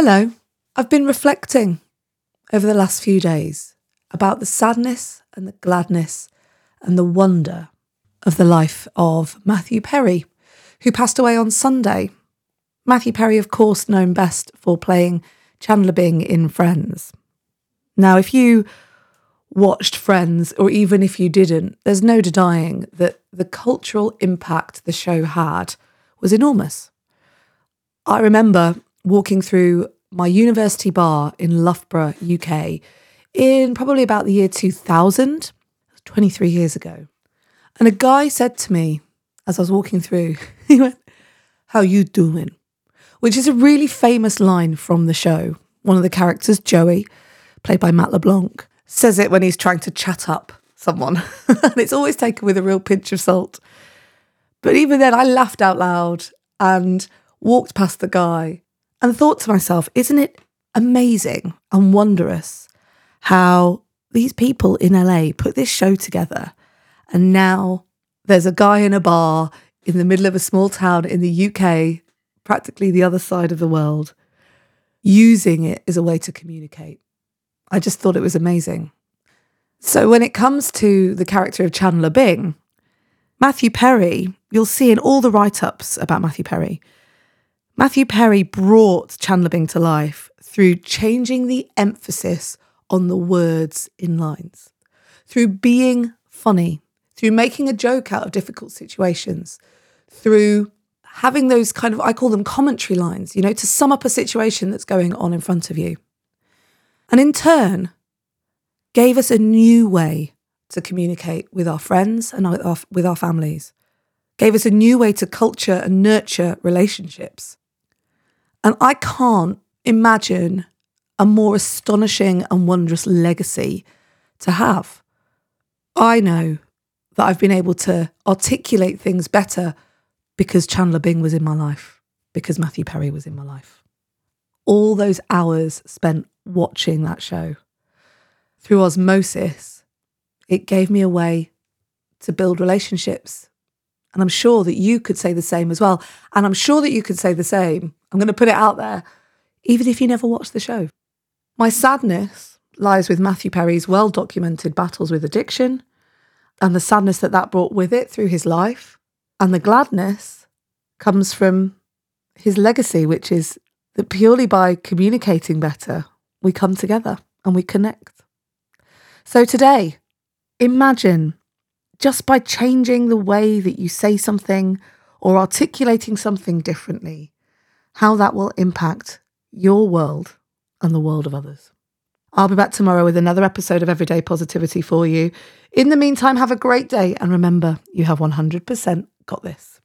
Hello. I've been reflecting over the last few days about the sadness and the gladness and the wonder of the life of Matthew Perry, who passed away on Sunday. Matthew Perry, of course, known best for playing Chandler Bing in Friends. Now, if you watched Friends, or even if you didn't, there's no denying that the cultural impact the show had was enormous. I remember walking through my university bar in Loughborough, UK, in probably about the year 2000, 23 years ago. And a guy said to me as I was walking through, he went, How you doing? Which is a really famous line from the show. One of the characters, Joey, played by Matt LeBlanc, says it when he's trying to chat up someone. and it's always taken with a real pinch of salt. But even then, I laughed out loud and walked past the guy and thought to myself, isn't it amazing and wondrous how these people in LA put this show together and now there's a guy in a bar in the middle of a small town in the UK, practically the other side of the world, using it as a way to communicate. I just thought it was amazing. So when it comes to the character of Chandler Bing, Matthew Perry, you'll see in all the write ups about Matthew Perry, Matthew Perry brought Chandler Bing to life through changing the emphasis on the words in lines, through being funny, through making a joke out of difficult situations, through having those kind of, I call them commentary lines, you know, to sum up a situation that's going on in front of you. And in turn, gave us a new way to communicate with our friends and with our, with our families, gave us a new way to culture and nurture relationships. And I can't imagine a more astonishing and wondrous legacy to have. I know that I've been able to articulate things better because Chandler Bing was in my life, because Matthew Perry was in my life. All those hours spent watching that show through osmosis, it gave me a way to build relationships. And I'm sure that you could say the same as well. And I'm sure that you could say the same I'm going to put it out there, even if you never watched the show. My sadness lies with Matthew Perry's well documented battles with addiction and the sadness that that brought with it through his life. And the gladness comes from his legacy, which is that purely by communicating better, we come together and we connect. So today, imagine just by changing the way that you say something or articulating something differently, how that will impact your world and the world of others. I'll be back tomorrow with another episode of Everyday Positivity for you. In the meantime, have a great day and remember, you have 100% got this.